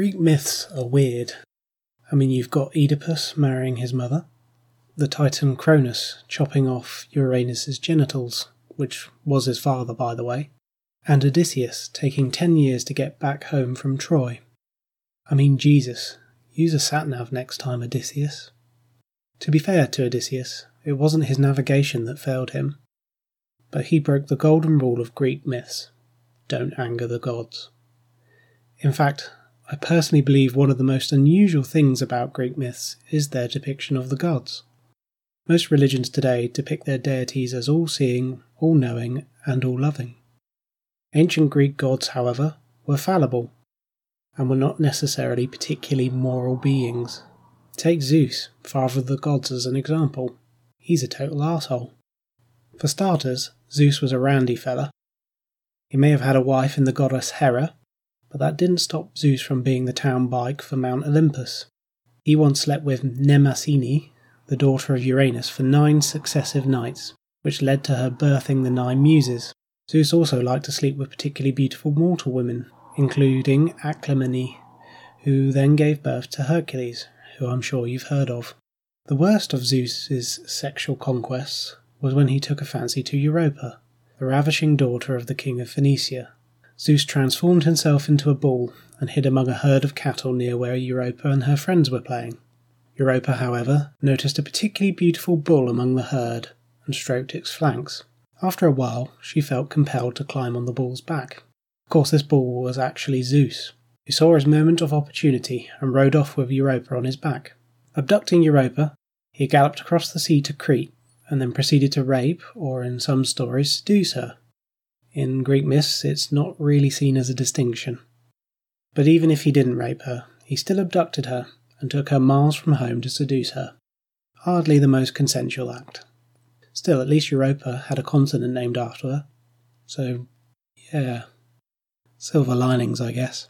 Greek myths are weird. I mean, you've got Oedipus marrying his mother, the Titan Cronus chopping off Uranus's genitals, which was his father, by the way, and Odysseus taking ten years to get back home from Troy. I mean, Jesus, use a satnav next time, Odysseus. To be fair to Odysseus, it wasn't his navigation that failed him, but he broke the golden rule of Greek myths don't anger the gods. In fact, I personally believe one of the most unusual things about Greek myths is their depiction of the gods. Most religions today depict their deities as all seeing, all knowing, and all loving. Ancient Greek gods, however, were fallible and were not necessarily particularly moral beings. Take Zeus, father of the gods, as an example. He's a total asshole. For starters, Zeus was a randy fella. He may have had a wife in the goddess Hera, but that didn't stop Zeus from being the town bike for Mount Olympus. He once slept with Mnemosyne, the daughter of Uranus, for nine successive nights, which led to her birthing the nine muses. Zeus also liked to sleep with particularly beautiful mortal women, including Alcmene, who then gave birth to Hercules, who I'm sure you've heard of. The worst of Zeus's sexual conquests was when he took a fancy to Europa, the ravishing daughter of the king of Phoenicia, Zeus transformed himself into a bull and hid among a herd of cattle near where Europa and her friends were playing. Europa, however, noticed a particularly beautiful bull among the herd and stroked its flanks. After a while, she felt compelled to climb on the bull's back. Of course, this bull was actually Zeus, who saw his moment of opportunity and rode off with Europa on his back. Abducting Europa, he galloped across the sea to Crete and then proceeded to rape, or in some stories, seduce her. In Greek myths, it's not really seen as a distinction. But even if he didn't rape her, he still abducted her and took her miles from home to seduce her. Hardly the most consensual act. Still, at least Europa had a continent named after her. So, yeah. Silver linings, I guess.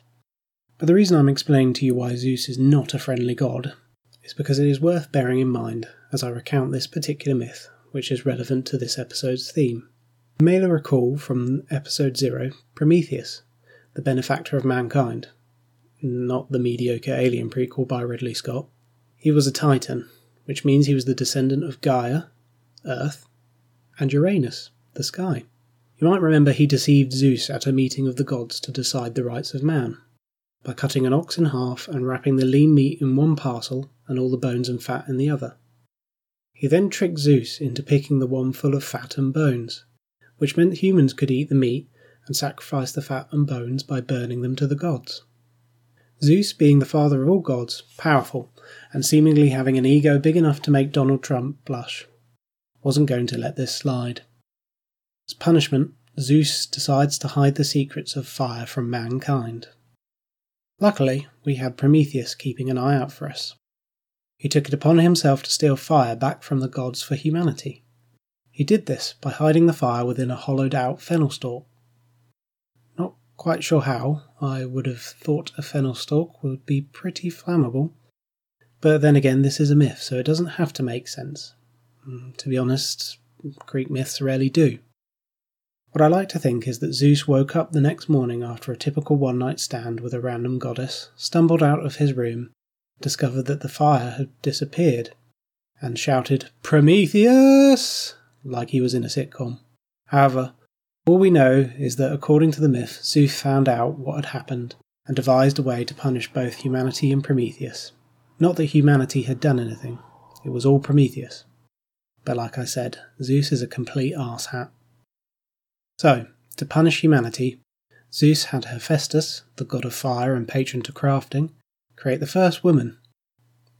But the reason I'm explaining to you why Zeus is not a friendly god is because it is worth bearing in mind as I recount this particular myth, which is relevant to this episode's theme. May recall from episode 0 Prometheus, the benefactor of mankind, not the mediocre alien prequel by Ridley Scott. He was a Titan, which means he was the descendant of Gaia, Earth, and Uranus, the sky. You might remember he deceived Zeus at a meeting of the gods to decide the rights of man, by cutting an ox in half and wrapping the lean meat in one parcel and all the bones and fat in the other. He then tricked Zeus into picking the one full of fat and bones, which meant humans could eat the meat and sacrifice the fat and bones by burning them to the gods. Zeus, being the father of all gods, powerful, and seemingly having an ego big enough to make Donald Trump blush, wasn't going to let this slide. As punishment, Zeus decides to hide the secrets of fire from mankind. Luckily, we had Prometheus keeping an eye out for us. He took it upon himself to steal fire back from the gods for humanity. He did this by hiding the fire within a hollowed out fennel stalk. Not quite sure how, I would have thought a fennel stalk would be pretty flammable. But then again, this is a myth, so it doesn't have to make sense. Mm, to be honest, Greek myths rarely do. What I like to think is that Zeus woke up the next morning after a typical one night stand with a random goddess, stumbled out of his room, discovered that the fire had disappeared, and shouted, Prometheus! Like he was in a sitcom. However, all we know is that according to the myth, Zeus found out what had happened and devised a way to punish both humanity and Prometheus. Not that humanity had done anything, it was all Prometheus. But like I said, Zeus is a complete arsehat. So, to punish humanity, Zeus had Hephaestus, the god of fire and patron to crafting, create the first woman.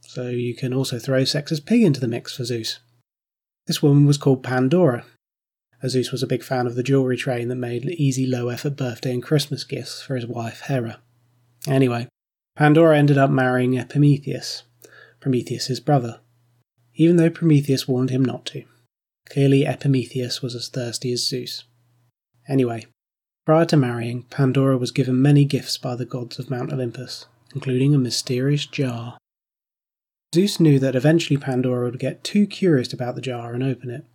So you can also throw sex as pig into the mix for Zeus. This woman was called Pandora. Zeus was a big fan of the jewellery train that made easy low effort birthday and Christmas gifts for his wife Hera. Anyway, Pandora ended up marrying Epimetheus, Prometheus's brother, even though Prometheus warned him not to. Clearly, Epimetheus was as thirsty as Zeus. Anyway, prior to marrying, Pandora was given many gifts by the gods of Mount Olympus, including a mysterious jar. Zeus knew that eventually Pandora would get too curious about the jar and open it.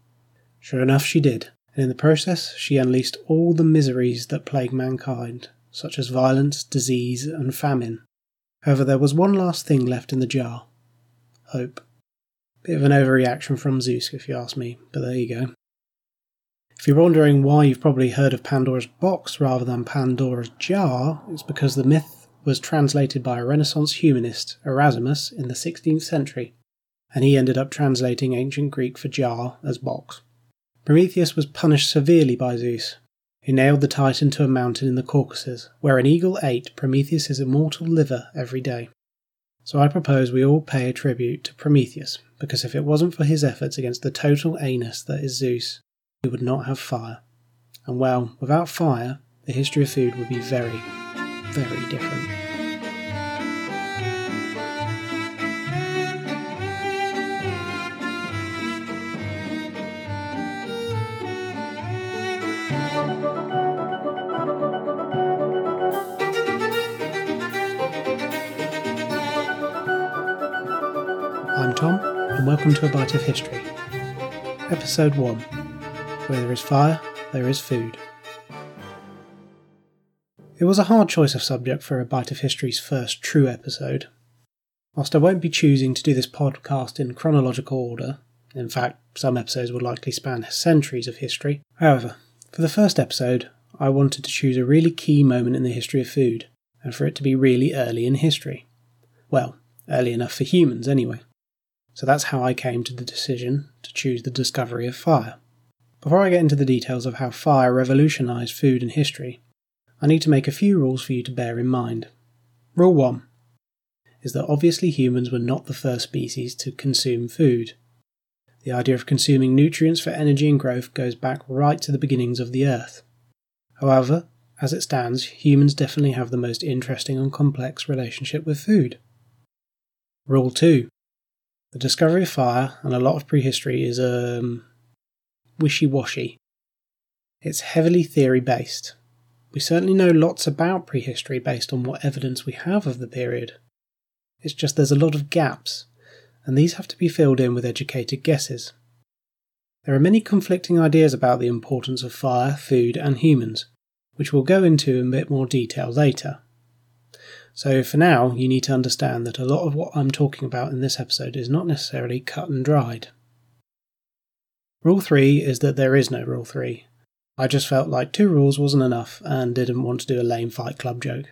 Sure enough, she did, and in the process, she unleashed all the miseries that plague mankind, such as violence, disease, and famine. However, there was one last thing left in the jar hope. Bit of an overreaction from Zeus, if you ask me, but there you go. If you're wondering why you've probably heard of Pandora's box rather than Pandora's jar, it's because the myth was translated by a Renaissance humanist, Erasmus, in the 16th century, and he ended up translating ancient Greek for jar as box. Prometheus was punished severely by Zeus, who nailed the Titan to a mountain in the Caucasus, where an eagle ate Prometheus's immortal liver every day. So I propose we all pay a tribute to Prometheus, because if it wasn't for his efforts against the total anus that is Zeus, we would not have fire. And well, without fire, the history of food would be very, very different. I'm Tom, and welcome to A Bite of History. Episode 1 Where there is fire, there is food. It was a hard choice of subject for A Bite of History's first true episode. Whilst I won't be choosing to do this podcast in chronological order, in fact, some episodes will likely span centuries of history, however, for the first episode, I wanted to choose a really key moment in the history of food, and for it to be really early in history. Well, early enough for humans anyway. So that's how I came to the decision to choose the discovery of fire. Before I get into the details of how fire revolutionised food and history, I need to make a few rules for you to bear in mind. Rule 1 is that obviously humans were not the first species to consume food. The idea of consuming nutrients for energy and growth goes back right to the beginnings of the Earth. However, as it stands, humans definitely have the most interesting and complex relationship with food. Rule 2 the discovery of fire and a lot of prehistory is um, wishy washy. It's heavily theory based. We certainly know lots about prehistory based on what evidence we have of the period. It's just there's a lot of gaps, and these have to be filled in with educated guesses. There are many conflicting ideas about the importance of fire, food, and humans, which we'll go into in a bit more detail later. So for now, you need to understand that a lot of what I'm talking about in this episode is not necessarily cut and dried. Rule 3 is that there is no Rule 3. I just felt like two rules wasn't enough and didn't want to do a lame Fight Club joke.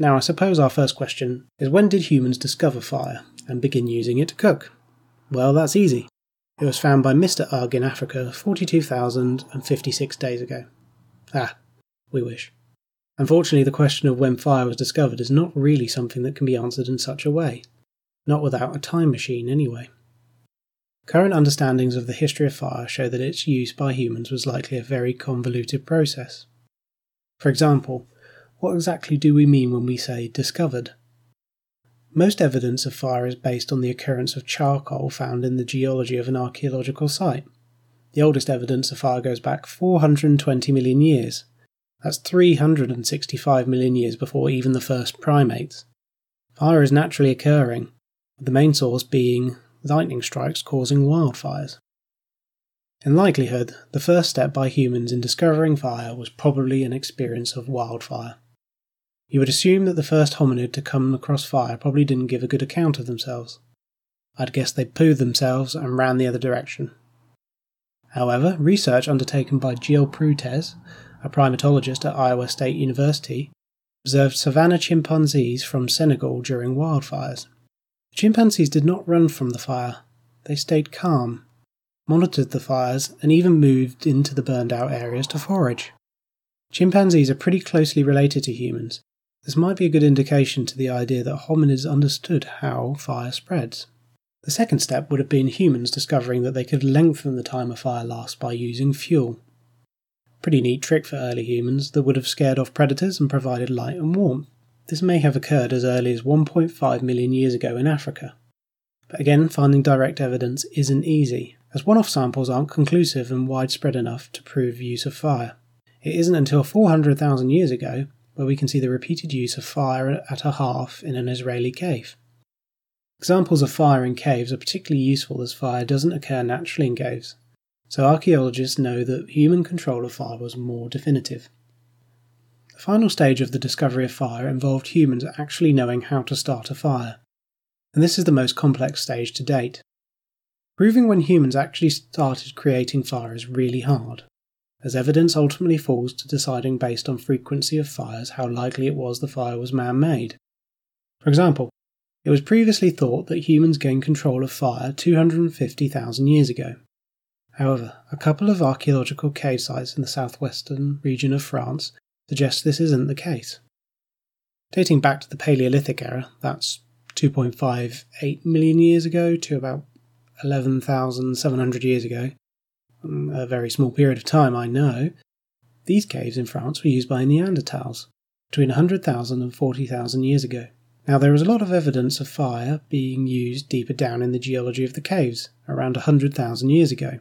Now, I suppose our first question is when did humans discover fire and begin using it to cook? Well, that's easy. It was found by Mr. Ugg in Africa 42,056 days ago. Ah, we wish. Unfortunately, the question of when fire was discovered is not really something that can be answered in such a way. Not without a time machine, anyway. Current understandings of the history of fire show that its use by humans was likely a very convoluted process. For example, what exactly do we mean when we say discovered? Most evidence of fire is based on the occurrence of charcoal found in the geology of an archaeological site. The oldest evidence of fire goes back 420 million years, that's 365 million years before even the first primates. Fire is naturally occurring, the main source being lightning strikes causing wildfires. In likelihood, the first step by humans in discovering fire was probably an experience of wildfire. You would assume that the first hominid to come across fire probably didn't give a good account of themselves. I'd guess they pooed themselves and ran the other direction. However, research undertaken by Jill Pruetz a primatologist at Iowa State University, observed savanna chimpanzees from Senegal during wildfires. The chimpanzees did not run from the fire, they stayed calm, monitored the fires, and even moved into the burned out areas to forage. Chimpanzees are pretty closely related to humans. This might be a good indication to the idea that hominids understood how fire spreads. The second step would have been humans discovering that they could lengthen the time a fire lasts by using fuel. Pretty neat trick for early humans that would have scared off predators and provided light and warmth. This may have occurred as early as 1.5 million years ago in Africa. But again, finding direct evidence isn't easy, as one off samples aren't conclusive and widespread enough to prove use of fire. It isn't until 400,000 years ago where we can see the repeated use of fire at a hearth in an Israeli cave. Examples of fire in caves are particularly useful as fire doesn't occur naturally in caves, so archaeologists know that human control of fire was more definitive. Final stage of the discovery of fire involved humans actually knowing how to start a fire, and this is the most complex stage to date. Proving when humans actually started creating fire is really hard, as evidence ultimately falls to deciding based on frequency of fires how likely it was the fire was man made. For example, it was previously thought that humans gained control of fire 250,000 years ago. However, a couple of archaeological cave sites in the southwestern region of France suggest this isn't the case. Dating back to the Paleolithic era, that's 2.58 million years ago to about 11,700 years ago, a very small period of time, I know, these caves in France were used by Neanderthals between 100,000 and 40,000 years ago. Now, there is a lot of evidence of fire being used deeper down in the geology of the caves, around 100,000 years ago,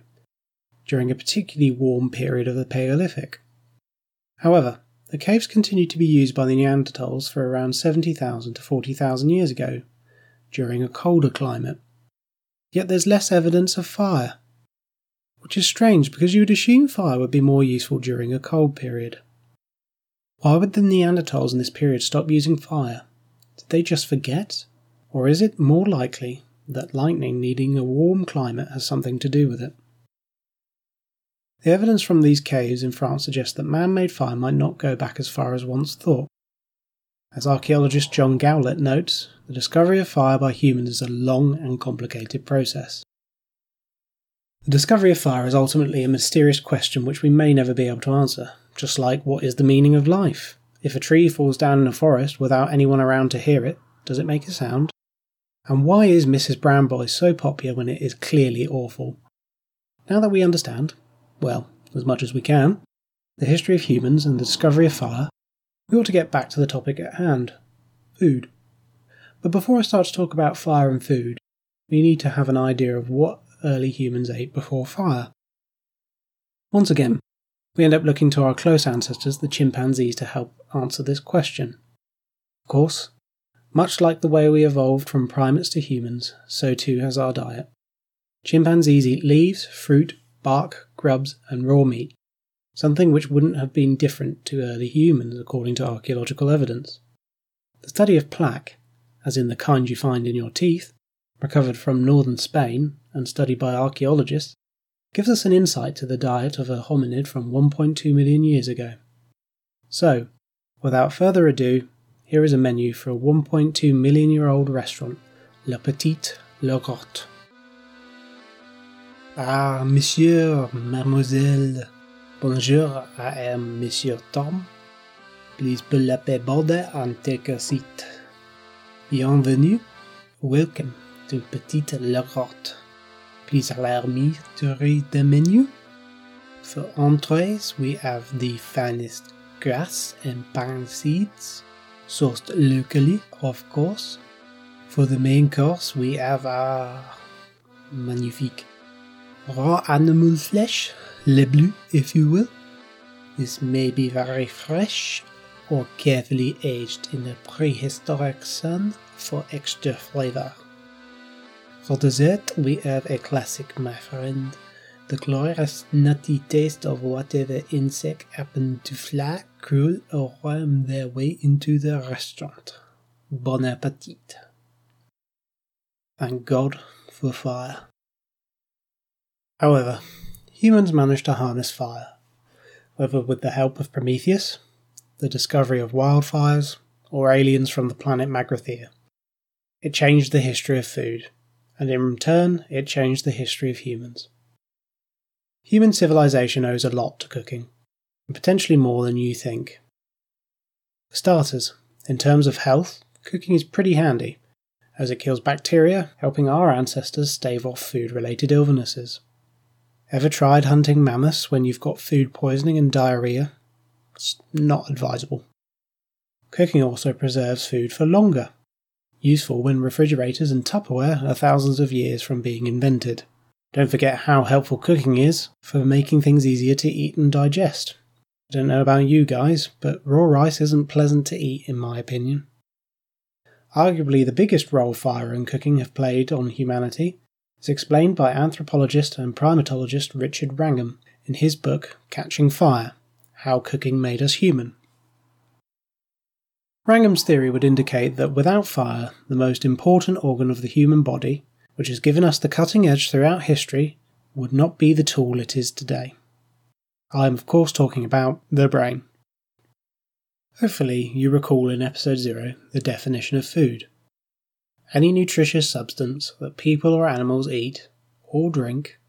during a particularly warm period of the Paleolithic. However, the caves continued to be used by the Neanderthals for around 70,000 to 40,000 years ago, during a colder climate. Yet there's less evidence of fire, which is strange because you would assume fire would be more useful during a cold period. Why would the Neanderthals in this period stop using fire? Did they just forget? Or is it more likely that lightning needing a warm climate has something to do with it? The evidence from these caves in France suggests that man made fire might not go back as far as once thought. As archaeologist John Gowlett notes, the discovery of fire by humans is a long and complicated process. The discovery of fire is ultimately a mysterious question which we may never be able to answer, just like what is the meaning of life? If a tree falls down in a forest without anyone around to hear it, does it make a sound? And why is Mrs. Brown Boy so popular when it is clearly awful? Now that we understand, well, as much as we can, the history of humans and the discovery of fire, we ought to get back to the topic at hand food. But before I start to talk about fire and food, we need to have an idea of what early humans ate before fire. Once again, we end up looking to our close ancestors, the chimpanzees, to help answer this question. Of course, much like the way we evolved from primates to humans, so too has our diet. Chimpanzees eat leaves, fruit, bark, grubs, and raw meat, something which wouldn't have been different to early humans according to archaeological evidence. The study of plaque, as in the kind you find in your teeth, recovered from northern Spain and studied by archaeologists, gives us an insight to the diet of a hominid from 1.2 million years ago. So, without further ado, here is a menu for a 1.2 million year old restaurant, Le Petit Le Ah, monsieur, mademoiselle, bonjour, I am Monsieur Tom. Please pull up a border and take a seat. Bienvenue, welcome to Petit Le Rot. Please allow me to read the menu. For entrees, we have the finest grass and pine seeds, sourced locally, of course. For the main course, we have our magnifique raw animal flesh, le bleu, if you will. This may be very fresh or carefully aged in the prehistoric sun for extra flavor. For dessert, we have a classic, my friend. The glorious nutty taste of whatever insect happened to fly, crawl, or worm their way into the restaurant. Bon appetit. Thank God for fire. However, humans managed to harness fire, whether with the help of Prometheus, the discovery of wildfires, or aliens from the planet Magrathea. It changed the history of food and in turn, it changed the history of humans. Human civilization owes a lot to cooking, and potentially more than you think. For starters, in terms of health, cooking is pretty handy, as it kills bacteria, helping our ancestors stave off food related illnesses. Ever tried hunting mammoths when you've got food poisoning and diarrhea? It's not advisable. Cooking also preserves food for longer, useful when refrigerators and Tupperware are thousands of years from being invented. Don't forget how helpful cooking is for making things easier to eat and digest. I don't know about you guys, but raw rice isn't pleasant to eat in my opinion. Arguably the biggest role fire and cooking have played on humanity is explained by anthropologist and primatologist Richard Wrangham in his book Catching Fire How Cooking Made Us Human. Wrangham's theory would indicate that without fire, the most important organ of the human body, which has given us the cutting edge throughout history, would not be the tool it is today. I am, of course, talking about the brain. Hopefully, you recall in episode 0 the definition of food. Any nutritious substance that people or animals eat, or drink,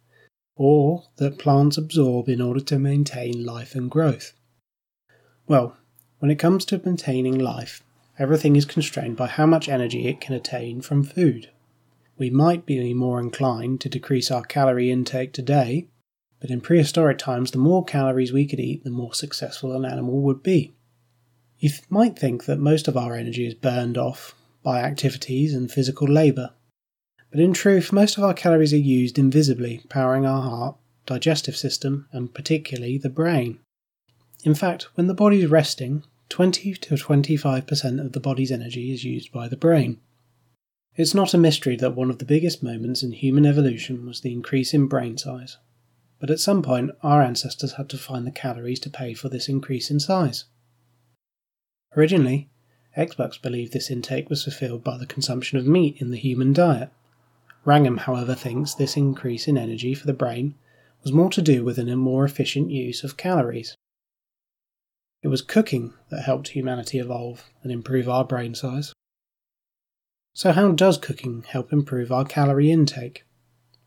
or that plants absorb in order to maintain life and growth. Well, when it comes to maintaining life, everything is constrained by how much energy it can attain from food. We might be more inclined to decrease our calorie intake today, but in prehistoric times, the more calories we could eat, the more successful an animal would be. You might think that most of our energy is burned off by activities and physical labour, but in truth, most of our calories are used invisibly, powering our heart, digestive system, and particularly the brain. In fact, when the body is resting, 20 to 25% of the body's energy is used by the brain. It's not a mystery that one of the biggest moments in human evolution was the increase in brain size. But at some point, our ancestors had to find the calories to pay for this increase in size. Originally, experts believed this intake was fulfilled by the consumption of meat in the human diet. Wrangham, however, thinks this increase in energy for the brain was more to do with a more efficient use of calories. It was cooking that helped humanity evolve and improve our brain size. So, how does cooking help improve our calorie intake?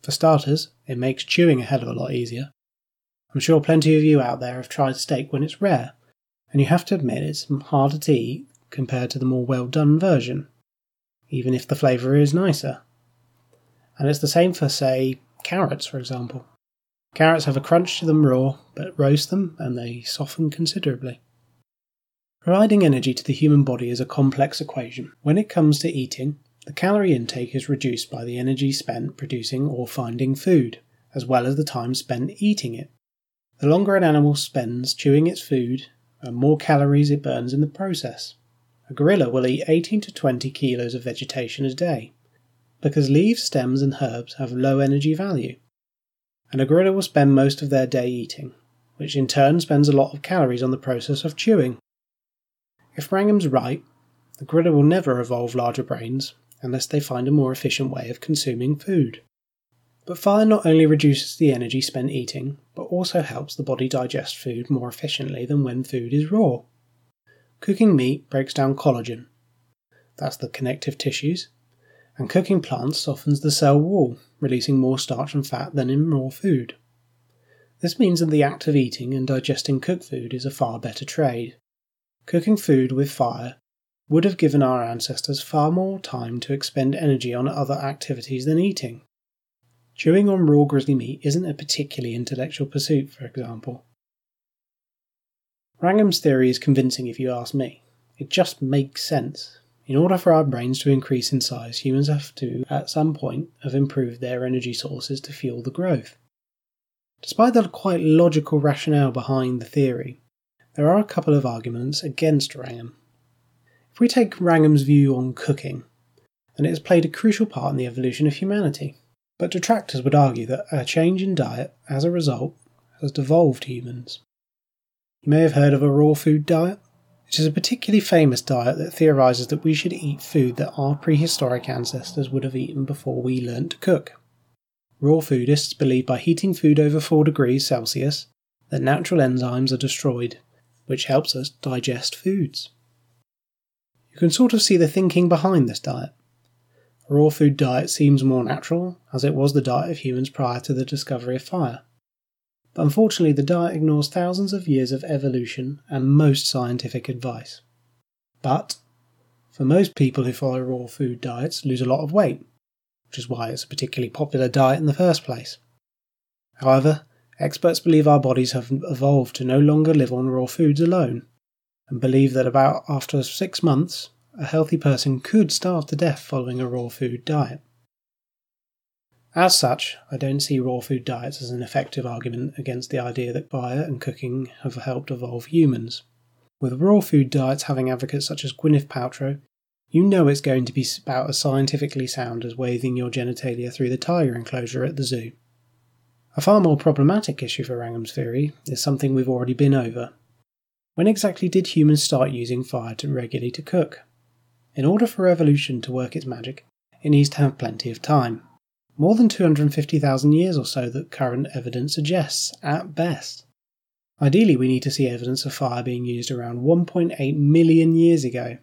For starters, it makes chewing a hell of a lot easier. I'm sure plenty of you out there have tried steak when it's rare, and you have to admit it's harder to eat compared to the more well done version, even if the flavour is nicer. And it's the same for, say, carrots, for example. Carrots have a crunch to them raw, but roast them and they soften considerably. Providing energy to the human body is a complex equation. When it comes to eating, the calorie intake is reduced by the energy spent producing or finding food, as well as the time spent eating it. The longer an animal spends chewing its food, the more calories it burns in the process. A gorilla will eat 18 to 20 kilos of vegetation a day, because leaves, stems, and herbs have low energy value. And a gorilla will spend most of their day eating, which in turn spends a lot of calories on the process of chewing. If Wrangham's right, the gorilla will never evolve larger brains unless they find a more efficient way of consuming food. But fire not only reduces the energy spent eating, but also helps the body digest food more efficiently than when food is raw. Cooking meat breaks down collagen, that's the connective tissues, and cooking plants softens the cell wall, releasing more starch and fat than in raw food. This means that the act of eating and digesting cooked food is a far better trade. Cooking food with fire would have given our ancestors far more time to expend energy on other activities than eating. Chewing on raw grizzly meat isn't a particularly intellectual pursuit, for example. Wrangham's theory is convincing if you ask me. It just makes sense. In order for our brains to increase in size, humans have to, at some point, have improved their energy sources to fuel the growth. Despite the quite logical rationale behind the theory, there are a couple of arguments against Wrangham. If we take Wrangham's view on cooking, then it has played a crucial part in the evolution of humanity. But detractors would argue that a change in diet, as a result, has devolved humans. You may have heard of a raw food diet. It is a particularly famous diet that theorises that we should eat food that our prehistoric ancestors would have eaten before we learnt to cook. Raw foodists believe by heating food over 4 degrees Celsius that natural enzymes are destroyed, which helps us digest foods. You can sort of see the thinking behind this diet. A raw food diet seems more natural, as it was the diet of humans prior to the discovery of fire. But unfortunately, the diet ignores thousands of years of evolution and most scientific advice. But, for most people who follow raw food diets, lose a lot of weight, which is why it's a particularly popular diet in the first place. However, experts believe our bodies have evolved to no longer live on raw foods alone, and believe that about after six months, a healthy person could starve to death following a raw food diet. As such, I don't see raw food diets as an effective argument against the idea that fire and cooking have helped evolve humans. With raw food diets having advocates such as Gwyneth Paltrow, you know it's going to be about as scientifically sound as waving your genitalia through the tiger enclosure at the zoo. A far more problematic issue for Wrangham's theory is something we've already been over. When exactly did humans start using fire to regularly to cook? In order for evolution to work its magic, it needs to have plenty of time. More than 250,000 years or so that current evidence suggests, at best. Ideally, we need to see evidence of fire being used around 1.8 million years ago,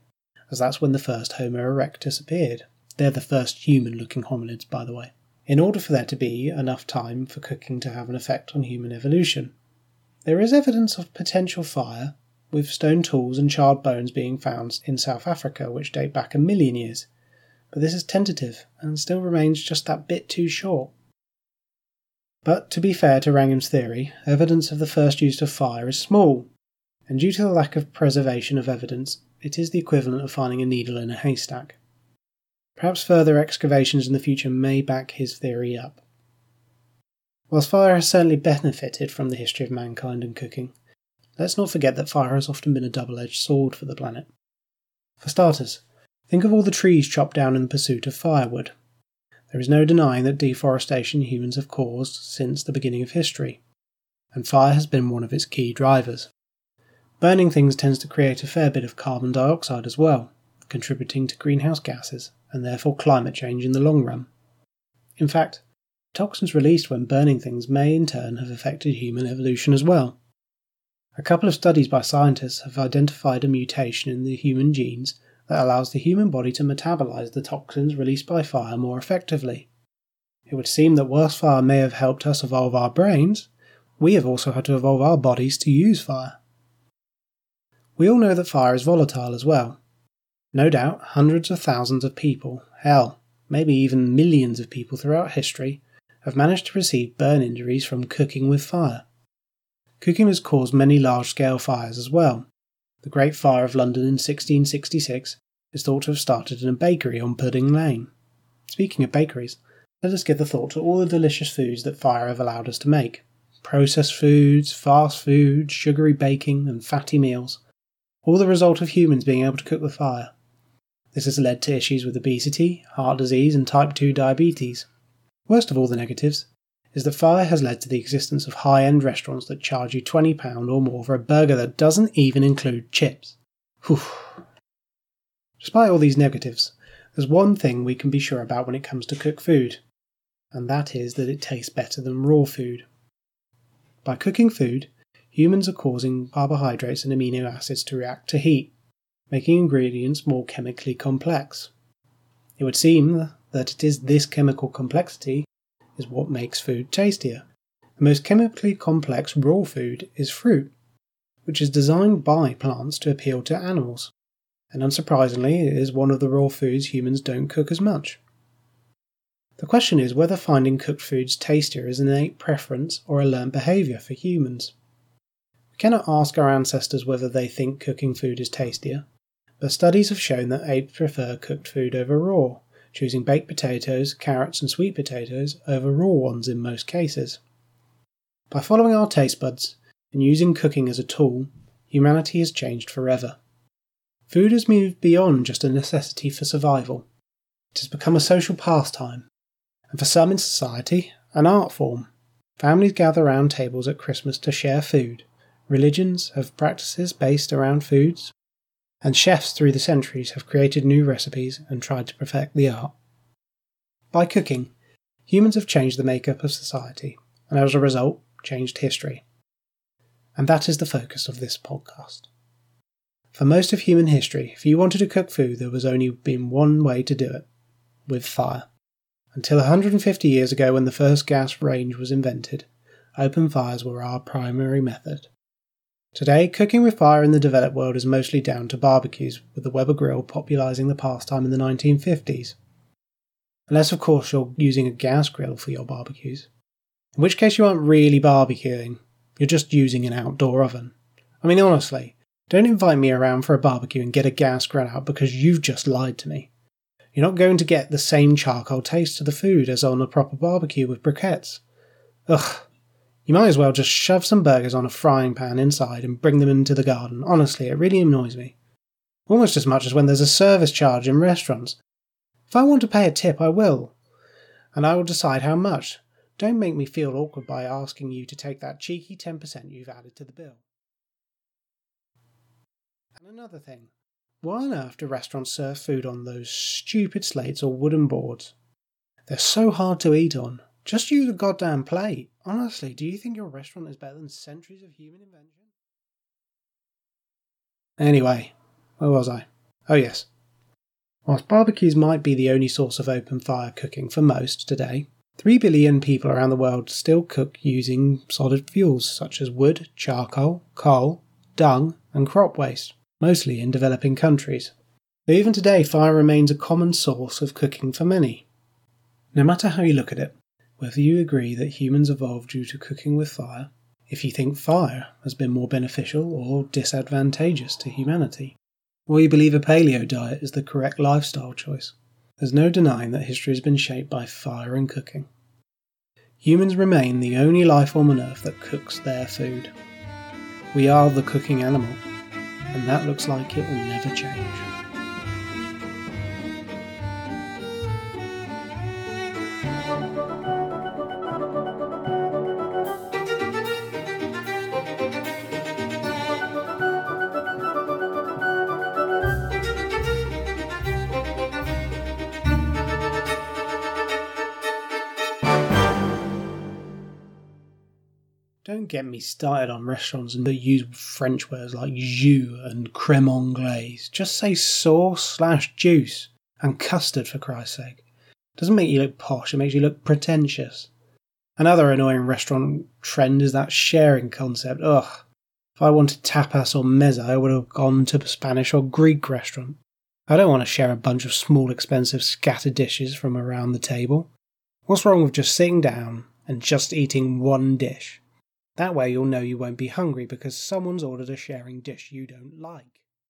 as that's when the first Homo erectus appeared. They're the first human looking hominids, by the way. In order for there to be enough time for cooking to have an effect on human evolution, there is evidence of potential fire, with stone tools and charred bones being found in South Africa, which date back a million years, but this is tentative and still remains just that bit too short. But to be fair to Wrangham's theory, evidence of the first use of fire is small, and due to the lack of preservation of evidence, it is the equivalent of finding a needle in a haystack. Perhaps further excavations in the future may back his theory up. Whilst fire has certainly benefited from the history of mankind and cooking, let's not forget that fire has often been a double edged sword for the planet. For starters, think of all the trees chopped down in the pursuit of firewood, there is no denying that deforestation humans have caused since the beginning of history, and fire has been one of its key drivers. Burning things tends to create a fair bit of carbon dioxide as well, contributing to greenhouse gases and therefore climate change in the long run. In fact, toxins released when burning things may in turn have affected human evolution as well. A couple of studies by scientists have identified a mutation in the human genes that allows the human body to metabolize the toxins released by fire more effectively. It would seem that whilst fire may have helped us evolve our brains, we have also had to evolve our bodies to use fire. We all know that fire is volatile as well. No doubt, hundreds of thousands of people, hell, maybe even millions of people throughout history, have managed to receive burn injuries from cooking with fire. Cooking has caused many large scale fires as well. The Great Fire of London in 1666 is thought to have started in a bakery on Pudding Lane. Speaking of bakeries, let us give a thought to all the delicious foods that fire have allowed us to make processed foods, fast food, sugary baking, and fatty meals, all the result of humans being able to cook with fire. This has led to issues with obesity, heart disease, and type 2 diabetes. Worst of all the negatives is that fire has led to the existence of high end restaurants that charge you £20 or more for a burger that doesn't even include chips. Whew. Despite all these negatives, there's one thing we can be sure about when it comes to cooked food, and that is that it tastes better than raw food. By cooking food, humans are causing carbohydrates and amino acids to react to heat, making ingredients more chemically complex. It would seem that it is this chemical complexity is what makes food tastier. The most chemically complex raw food is fruit, which is designed by plants to appeal to animals and unsurprisingly, it is one of the raw foods humans don't cook as much. The question is whether finding cooked foods tastier is an innate preference or a learned behaviour for humans. We cannot ask our ancestors whether they think cooking food is tastier, but studies have shown that apes prefer cooked food over raw, choosing baked potatoes, carrots, and sweet potatoes over raw ones in most cases. By following our taste buds and using cooking as a tool, humanity has changed forever. Food has moved beyond just a necessity for survival. It has become a social pastime, and for some in society, an art form. Families gather around tables at Christmas to share food. Religions have practices based around foods, and chefs through the centuries have created new recipes and tried to perfect the art. By cooking, humans have changed the makeup of society, and as a result, changed history. And that is the focus of this podcast. For most of human history, if you wanted to cook food, there was only been one way to do it with fire. Until 150 years ago, when the first gas range was invented, open fires were our primary method. Today, cooking with fire in the developed world is mostly down to barbecues, with the Weber grill popularising the pastime in the 1950s. Unless, of course, you're using a gas grill for your barbecues, in which case you aren't really barbecuing, you're just using an outdoor oven. I mean, honestly, don't invite me around for a barbecue and get a gas grill out because you've just lied to me. You're not going to get the same charcoal taste to the food as on a proper barbecue with briquettes. Ugh. You might as well just shove some burgers on a frying pan inside and bring them into the garden. Honestly, it really annoys me. Almost as much as when there's a service charge in restaurants. If I want to pay a tip, I will. And I will decide how much. Don't make me feel awkward by asking you to take that cheeky 10% you've added to the bill. And another thing. Why on earth do restaurants serve food on those stupid slates or wooden boards? They're so hard to eat on. Just use a goddamn plate. Honestly, do you think your restaurant is better than centuries of human invention? Anyway, where was I? Oh, yes. Whilst barbecues might be the only source of open fire cooking for most today, 3 billion people around the world still cook using solid fuels such as wood, charcoal, coal, dung, and crop waste, mostly in developing countries. Even today, fire remains a common source of cooking for many. No matter how you look at it, whether you agree that humans evolved due to cooking with fire, if you think fire has been more beneficial or disadvantageous to humanity, or you believe a paleo diet is the correct lifestyle choice, there's no denying that history has been shaped by fire and cooking. Humans remain the only life form on Earth that cooks their food. We are the cooking animal, and that looks like it will never change. Get me started on restaurants that use French words like jus and creme anglaise. Just say sauce slash juice and custard for Christ's sake. Doesn't make you look posh, it makes you look pretentious. Another annoying restaurant trend is that sharing concept. Ugh. If I wanted tapas or mezza, I would have gone to a Spanish or Greek restaurant. I don't want to share a bunch of small, expensive, scattered dishes from around the table. What's wrong with just sitting down and just eating one dish? That way you'll know you won't be hungry because someone's ordered a sharing dish you don't like.